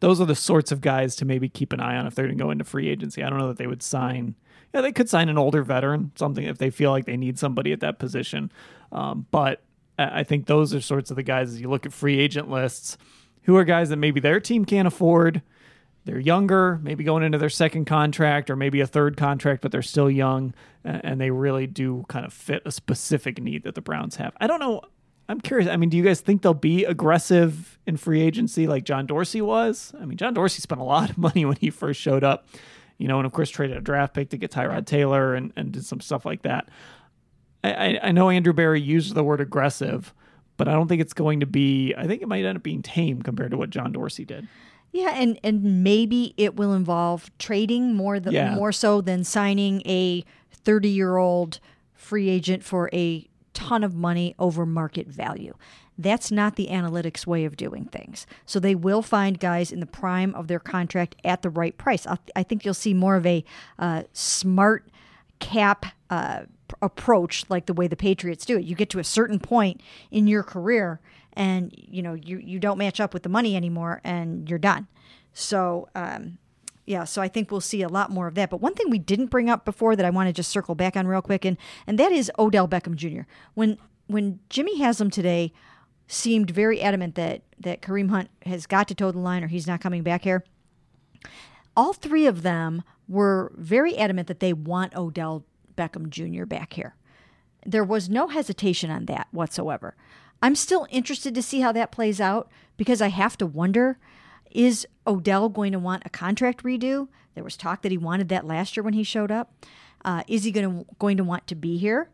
those are the sorts of guys to maybe keep an eye on if they're going to go into free agency. I don't know that they would sign. Yeah, they could sign an older veteran, something if they feel like they need somebody at that position. Um, but I think those are sorts of the guys as you look at free agent lists, who are guys that maybe their team can't afford they're younger, maybe going into their second contract or maybe a third contract, but they're still young and they really do kind of fit a specific need that the Browns have. I don't know. I'm curious. I mean, do you guys think they'll be aggressive in free agency like John Dorsey was? I mean, John Dorsey spent a lot of money when he first showed up, you know, and of course traded a draft pick to get Tyrod Taylor and, and did some stuff like that. I, I know Andrew Berry used the word aggressive, but I don't think it's going to be, I think it might end up being tame compared to what John Dorsey did. Yeah, and and maybe it will involve trading more the, yeah. more so than signing a 30-year-old free agent for a ton of money over market value. That's not the analytics way of doing things. So they will find guys in the prime of their contract at the right price. I, I think you'll see more of a uh, smart cap uh, approach like the way the Patriots do it. You get to a certain point in your career and you know you you don't match up with the money anymore and you're done. So um, yeah so i think we'll see a lot more of that. But one thing we didn't bring up before that i want to just circle back on real quick and and that is odell beckham jr when when jimmy haslam today seemed very adamant that that kareem hunt has got to toe the line or he's not coming back here all three of them were very adamant that they want odell beckham jr back here there was no hesitation on that whatsoever I'm still interested to see how that plays out because I have to wonder is Odell going to want a contract redo? There was talk that he wanted that last year when he showed up. Uh, is he going to going to want to be here?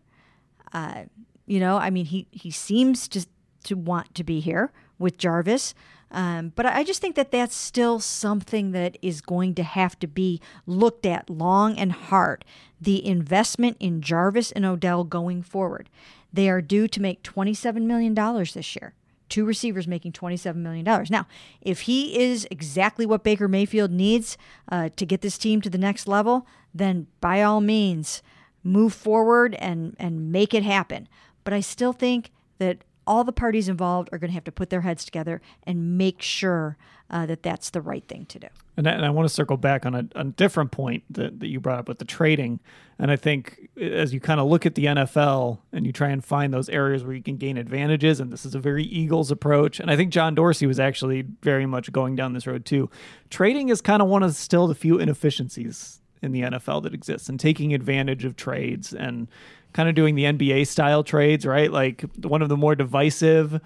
Uh, you know, I mean, he he seems to to want to be here with Jarvis, um, but I just think that that's still something that is going to have to be looked at long and hard. The investment in Jarvis and Odell going forward. They are due to make $27 million this year. Two receivers making $27 million. Now, if he is exactly what Baker Mayfield needs uh, to get this team to the next level, then by all means, move forward and, and make it happen. But I still think that all the parties involved are going to have to put their heads together and make sure uh, that that's the right thing to do. And I, and I want to circle back on a, a, different point that, that you brought up with the trading. And I think as you kind of look at the NFL and you try and find those areas where you can gain advantages, and this is a very Eagles approach. And I think John Dorsey was actually very much going down this road too. Trading is kind of one of still the few inefficiencies in the NFL that exists and taking advantage of trades and kind of doing the NBA style trades, right? Like one of the more divisive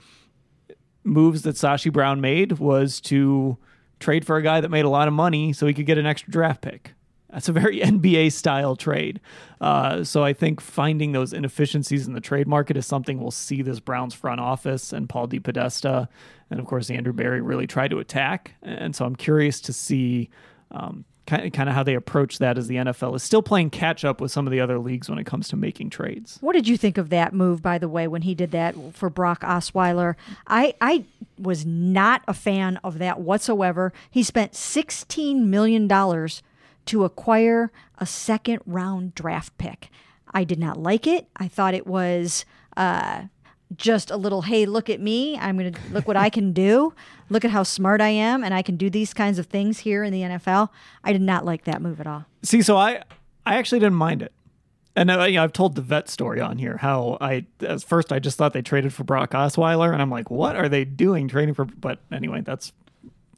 moves that Sashi Brown made was to trade for a guy that made a lot of money so he could get an extra draft pick. That's a very [laughs] NBA style trade. Uh, so I think finding those inefficiencies in the trade market is something we'll see this Browns front office and Paul DePodesta and of course Andrew Berry really try to attack. And so I'm curious to see um, kind of, how they approach that as the NFL is still playing catch up with some of the other leagues when it comes to making trades. What did you think of that move, by the way, when he did that for Brock Osweiler? I, I was not a fan of that whatsoever. He spent $16 million to acquire a second round draft pick. I did not like it. I thought it was. Uh, just a little, hey, look at me. I'm going to look what I can do. Look at how smart I am. And I can do these kinds of things here in the NFL. I did not like that move at all. See, so I, I actually didn't mind it. And uh, you know, I've told the vet story on here how I, at first, I just thought they traded for Brock Osweiler. And I'm like, what are they doing trading for? But anyway, that's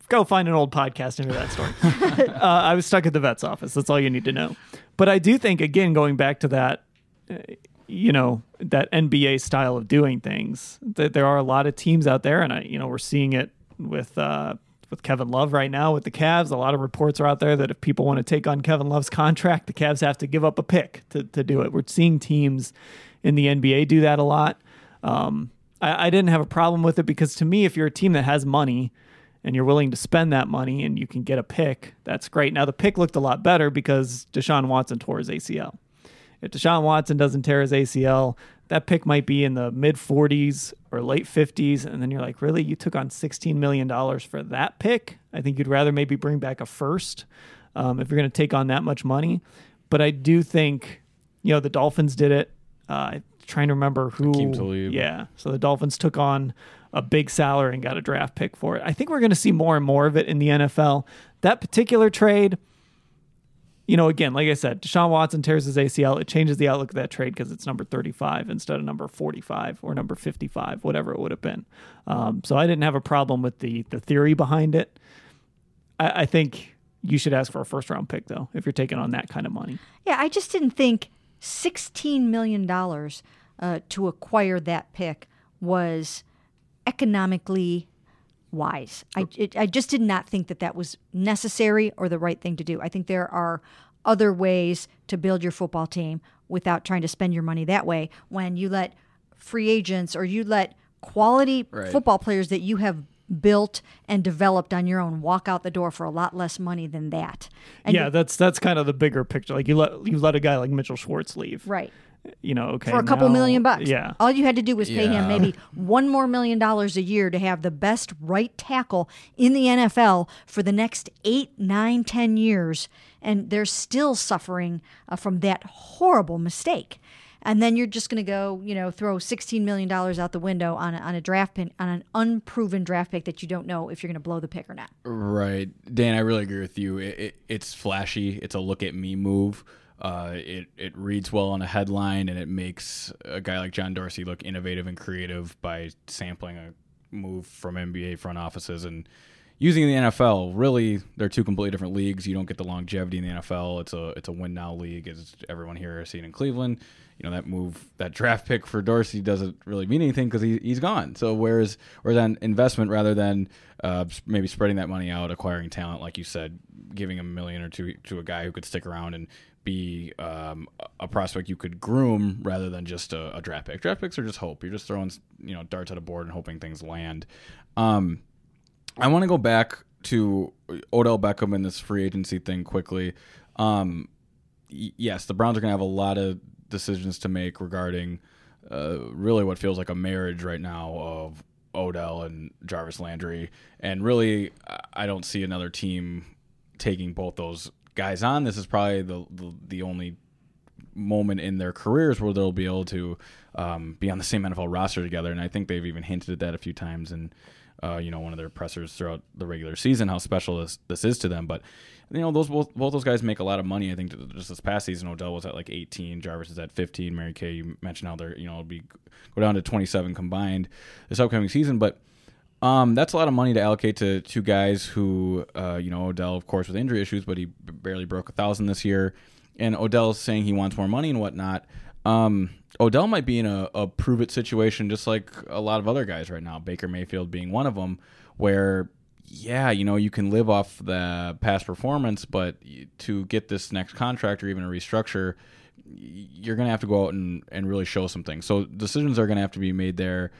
go find an old podcast into that story. [laughs] uh, I was stuck at the vet's office. That's all you need to know. But I do think, again, going back to that, uh, you know that NBA style of doing things. That there are a lot of teams out there, and I, you know, we're seeing it with uh, with Kevin Love right now with the Cavs. A lot of reports are out there that if people want to take on Kevin Love's contract, the Cavs have to give up a pick to, to do it. We're seeing teams in the NBA do that a lot. Um, I, I didn't have a problem with it because to me, if you're a team that has money and you're willing to spend that money and you can get a pick, that's great. Now, the pick looked a lot better because Deshaun Watson tore his ACL. If Deshaun Watson doesn't tear his ACL, that pick might be in the mid 40s or late 50s. And then you're like, really? You took on $16 million for that pick? I think you'd rather maybe bring back a first um, if you're going to take on that much money. But I do think, you know, the Dolphins did it. Uh, trying to remember who. Yeah. So the Dolphins took on a big salary and got a draft pick for it. I think we're going to see more and more of it in the NFL. That particular trade, you know, again, like I said, Deshaun Watson tears his ACL. It changes the outlook of that trade because it's number 35 instead of number 45 or number 55, whatever it would have been. Um, so I didn't have a problem with the the theory behind it. I, I think you should ask for a first round pick though if you're taking on that kind of money. Yeah, I just didn't think $16 million uh, to acquire that pick was economically wise. I, it, I just did not think that that was necessary or the right thing to do. I think there are other ways to build your football team without trying to spend your money that way when you let free agents or you let quality Right. football players that you have built and developed on your own walk out the door for a lot less money than that. And yeah, that's that's kind of the bigger picture. Like you let you let a guy like Mitchell Schwartz leave. right. You know, okay. for a couple now- million bucks. Yeah. All you had to do was pay Yeah. him maybe one more million dollars a year to have the best right tackle in the NFL for the next eight, nine, ten years. And they're still suffering uh, from that horrible mistake. And then you're just going to go, you know, throw $16 million out the window on a, on a draft pick, on an unproven draft pick that you don't know if you're going to blow the pick or not. Right, Dan. I really agree with you. It, it, it's flashy. It's a look at me move. Uh, it it reads well on a headline, and it makes a guy like John Dorsey look innovative and creative by sampling a move from NBA front offices and using the NFL. Really, they're two completely different leagues. You don't get the longevity in the NFL. It's a it's a win now league, as everyone here has seen in Cleveland. You know that move, that draft pick for Dorsey doesn't really mean anything because he, he's gone. So whereas whereas on investment rather than uh, maybe spreading that money out, acquiring talent, like you said, giving a million or two to a guy who could stick around and be um, a prospect you could groom rather than just a, a draft pick. Draft picks are just hope. You're just throwing you know darts at a board and hoping things land. Um, I want to go back to Odell Beckham and this free agency thing quickly. Um, y- yes, the Browns are going to have a lot of decisions to make regarding uh, really what feels like a marriage right now of Odell and Jarvis Landry. And really, I- I don't see another team taking both those guys on. This is probably the, the, the only moment in their careers where they'll be able to um, be on the same NFL roster together. And I think they've even hinted at that a few times in, uh, you know, one of their pressers throughout the regular season, how special this, this is to them. But, you know, those both, both those guys make a lot of money. I think just this past season, Odell was at like 18, Jarvis is at 15. Mary Kay, you mentioned how they're, you know, it'll be go down to 27 combined this upcoming season. But, um, that's a lot of money to allocate to two guys who, uh, you know, Odell, of course, with injury issues, but he barely broke a thousand this year. And Odell's saying he wants more money and whatnot. Um, Odell might be in a, a prove it situation, just like a lot of other guys right now. Baker Mayfield being one of them, where yeah, you know, you can live off the past performance, but to get this next contract or even a restructure, you're going to have to go out and, and really show some things. So decisions are going to have to be made there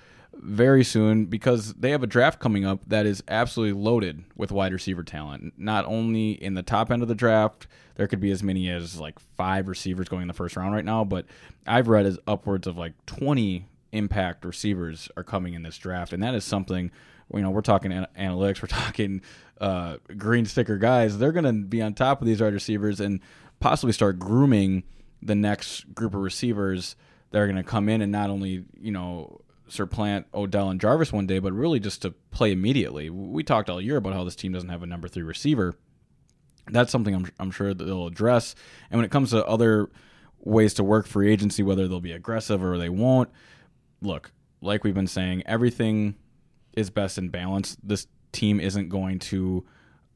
very soon because they have a draft coming up that is absolutely loaded with wide receiver talent. Not only in the top end of the draft, there could be as many as like five receivers going in the first round right now, but I've read as upwards of like 20 impact receivers are coming in this draft, and that is something. You know, we're talking an- analytics, [laughs] we're talking uh, green sticker guys. They're going to be on top of these wide receivers and possibly start grooming the next group of receivers that are going to come in and not only you know supplant Odell and Jarvis one day, but really just to play immediately. We talked all year about how this team doesn't have a number three receiver. That's something I'm, I'm sure that they'll address. And when it comes to other ways to work free agency, whether they'll be aggressive or they won't, look, like we've been saying, everything is best in balance. This team isn't going to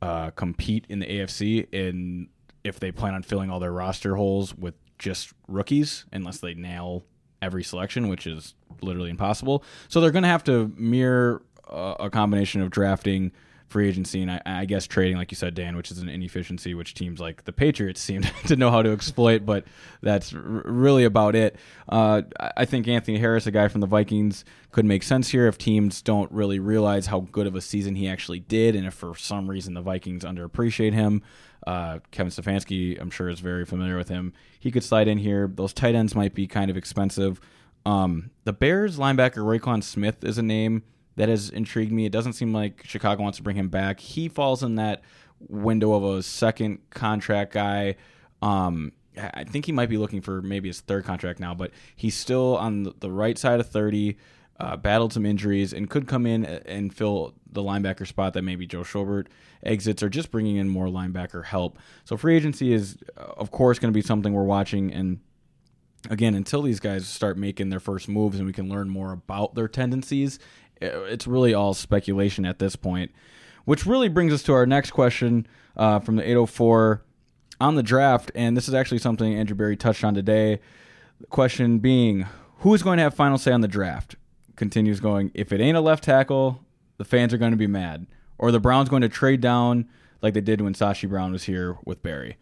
uh, compete in the AFC in if they plan on filling all their roster holes with just rookies, unless they nail every selection, which is literally impossible. So they're going to have to mirror uh, a combination of drafting free agency and I, I guess trading, like you said, Dan, which is an inefficiency which teams like the Patriots [laughs] seem [laughs] to know how to exploit, but that's r- really about it. Uh, I think Anthony Harris, a guy from the Vikings, could make sense here if teams don't really realize how good of a season he actually did, and if for some reason the Vikings underappreciate him. Uh, Kevin Stefanski, I'm sure, is very familiar with him. He could slide in here. Those tight ends might be kind of expensive. Um, the Bears linebacker Roquan Smith is a name that has intrigued me. It doesn't seem like Chicago wants to bring him back. He falls in that window of a second contract guy. Um, I think he might be looking for maybe his third contract now, but he's still on the right side of 30, uh, battled some injuries, and could come in and fill the linebacker spot that maybe Joe Schobert exits or just bringing in more linebacker help. So free agency is, of course, going to be something we're watching. And again, until these guys start making their first moves and we can learn more about their tendencies, it's really all speculation at this point. Which really brings us to our next question uh, from the 804 on the draft. And this is actually something Andrew Berry touched on today. The question being, who is going to have final say on the draft? Continues going, if it ain't a left tackle, the fans are going to be mad. Or the Browns going to trade down like they did when Sashi Brown was here with Berry.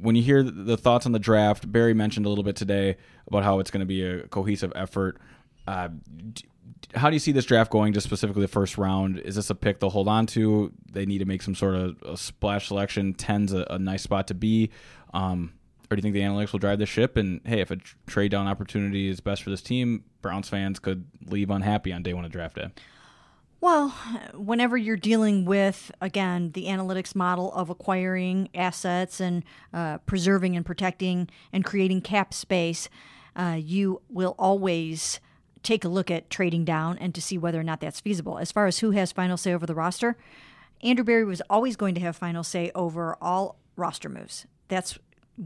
When you hear the thoughts on the draft, Berry mentioned a little bit today about how it's going to be a cohesive effort. Uh, how do you see this draft going? Just specifically the first round, is this a pick they'll hold on to? They need to make some sort of a splash selection. Ten's a, a nice spot to be. Um, or do you think the analytics will drive the ship? And hey, if a trade down opportunity is best for this team, Browns fans could leave unhappy on day one of draft day. Well, whenever you're dealing with, again, the analytics model of acquiring assets and uh, preserving and protecting and creating cap space, uh, you will always take a look at trading down and to see whether or not that's feasible. As far as who has final say over the roster, Andrew Berry was always going to have final say over all roster moves. That's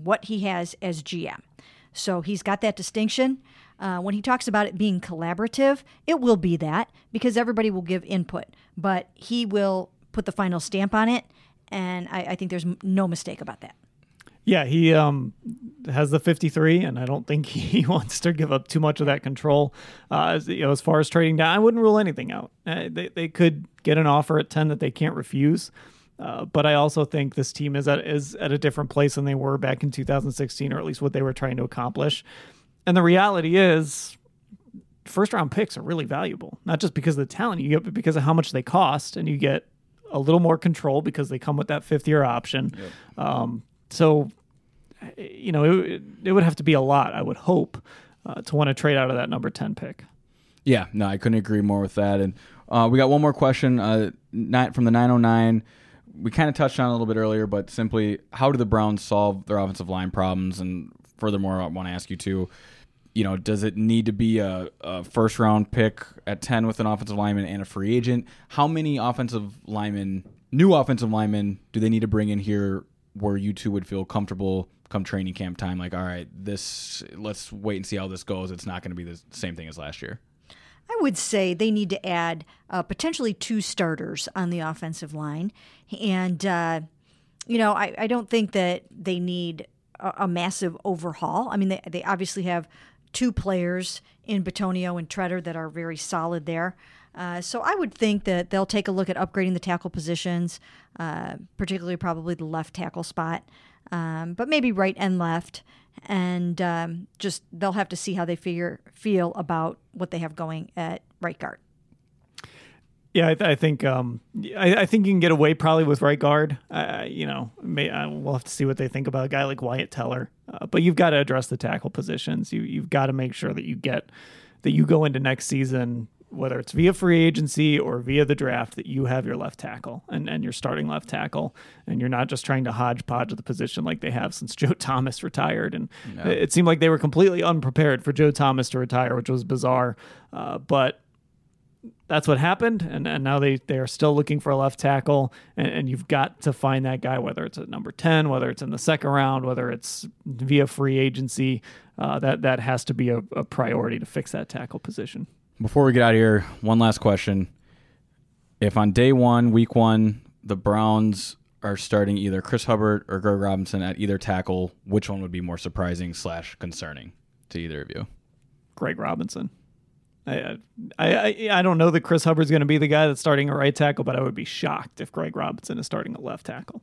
what he has as GM. So he's got that distinction. Uh, when he talks about it being collaborative, it will be that because everybody will give input, but he will put the final stamp on it. And I, I think there's no mistake about that. Yeah, he um, has the 53, and I don't think [laughs] he wants to give up too much of that control. Uh, as, you know, as far as trading down, I wouldn't rule anything out. Uh, they, they could get an offer at 10 that they can't refuse. Uh, but I also think this team is at is at a different place than they were back in 2016, or at least what they were trying to accomplish. And the reality is, first round picks are really valuable, not just because of the talent you get, but because of how much they cost, and you get a little more control because they come with that fifth year option. Yep. Um, so, you know, it, it would have to be a lot, I would hope, uh, to want to trade out of that number 10 pick. Yeah, no, I couldn't agree more with that. And uh, we got one more question uh, not from the 909. We kind of touched on a little bit earlier, but simply, how do the Browns solve their offensive line problems? And furthermore, I want to ask you too. You know, does it need to be a, a first round pick at ten with an offensive lineman and a free agent? How many offensive linemen, new offensive linemen, do they need to bring in here where you two would feel comfortable come training camp time like all right this let's wait and see how this goes it's not going to be the same thing as last year I would say they need to add uh, potentially two starters on the offensive line. And, uh, you know, I, I, don't think that they need a, a, massive overhaul. I mean, they, they obviously have two players in Bitonio and Tretter that are very solid there. Uh, so I would think that they'll take a look at upgrading the tackle positions, uh, particularly probably the left tackle spot, um, but maybe right and left, and um, just they'll have to see how they figure feel about what they have going at right guard. Yeah, I, th- I think um, I, I, think you can get away probably with right guard. Uh, you know, may, uh, we'll have to see what they think about a guy like Wyatt Teller. Uh, but you've got to address the tackle positions. You you've got to make sure that you get that you go into next season whether it's via free agency or via the draft, that you have your left tackle and, and your starting left tackle, and you're not just trying to hodgepodge the position like they have since [laughs] Joe Thomas retired. And no. it seemed like they were completely unprepared for Joe Thomas to retire, which was bizarre. Uh, but that's what happened, and, and now they, they are still looking for a left tackle, and, and you've got to find that guy, whether it's at number 10, whether it's in the second round, whether it's via free agency. Uh, that, that has to be a, a priority to fix that tackle position. Before we get out of here, one last question. If on day one, week one, the Browns are starting either Chris Hubbard or Greg Robinson at either tackle, which one would be more surprising slash concerning to either of you? Greg Robinson. I, I I don't know that Chris Hubbard's going to be the guy that's starting a right tackle, but I would be shocked if Greg Robinson is starting a left tackle.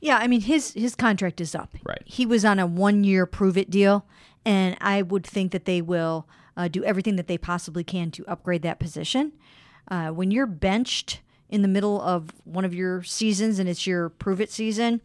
Yeah, I mean his his contract is up. Right. He was on a one year prove it deal, and I would think that they will uh, do everything that they possibly can to upgrade that position. Uh, when you're benched in the middle of one of your seasons and it's your prove it season,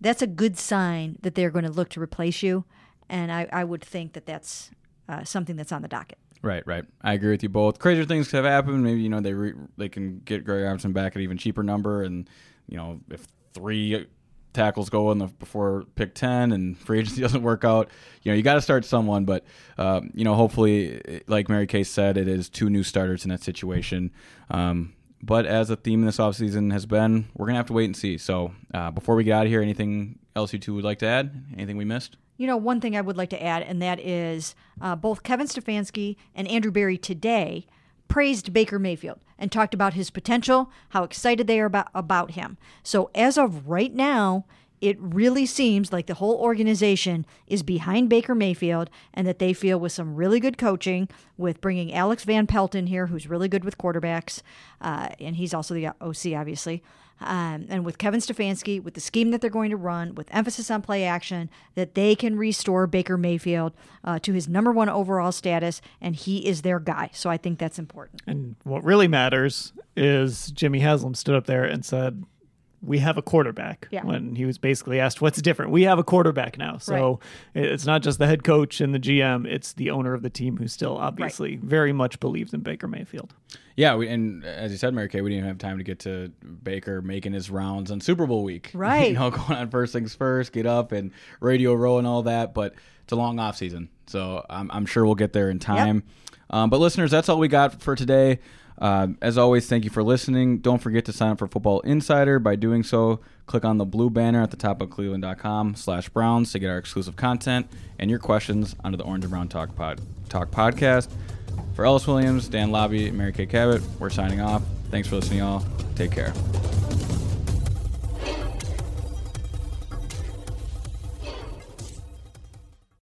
that's a good sign that they're going to look to replace you. And I, I would think that that's uh, something that's on the docket. Right, right. I agree with you both. Crazier things have happened. Maybe you know they re- they can get Greg Robinson back at even cheaper number, and you know if three tackles go in the before pick ten and free [laughs] agency doesn't work out, you know you got to start someone. But um, you know hopefully, like Mary Kay said, it is two new starters in that situation. Um, but as a theme in this offseason has been, we're gonna have to wait and see. So uh, before we get out of here, anything else you two would like to add? Anything we missed? You know, one thing I would like to add, and that is uh, both Kevin Stefanski and Andrew Berry today praised Baker Mayfield and talked about his potential, how excited they are about, about him. So, as of right now, it really seems like the whole organization is behind Baker Mayfield and that they feel with some really good coaching, with bringing Alex Van Pelt in here, who's really good with quarterbacks, uh, and he's also the OC, obviously, um, and with Kevin Stefanski, with the scheme that they're going to run, with emphasis on play action, that they can restore Baker Mayfield uh, to his number one overall status, and he is their guy. So I think that's important. And what really matters is Jimmy Haslam stood up there and said, we have a quarterback Yeah. when he was basically asked what's different we have a quarterback now so it's not just the head coach and the gm it's the owner of the team who still obviously very much believes in baker mayfield Yeah, we, and as you said, Mary Kay, we didn't even have time to get to Baker making his rounds on Super Bowl week. [laughs] Right. you know, going on first things first, get up and radio row and all that. But it's a long off season, so I'm, I'm sure we'll get there in time. Um, but listeners, that's all we got for today. Um, as always, thank you for listening. Don't forget to sign up for Football Insider. By doing so, click on the blue banner at the top of cleveland.com slash browns to get our exclusive content and your questions onto the Orange and Brown Talk, pod, Talk podcast. For Ellis Williams, Dan Lobby, Mary Kay Cabot, we're signing off. Thanks for listening, y'all. Take care.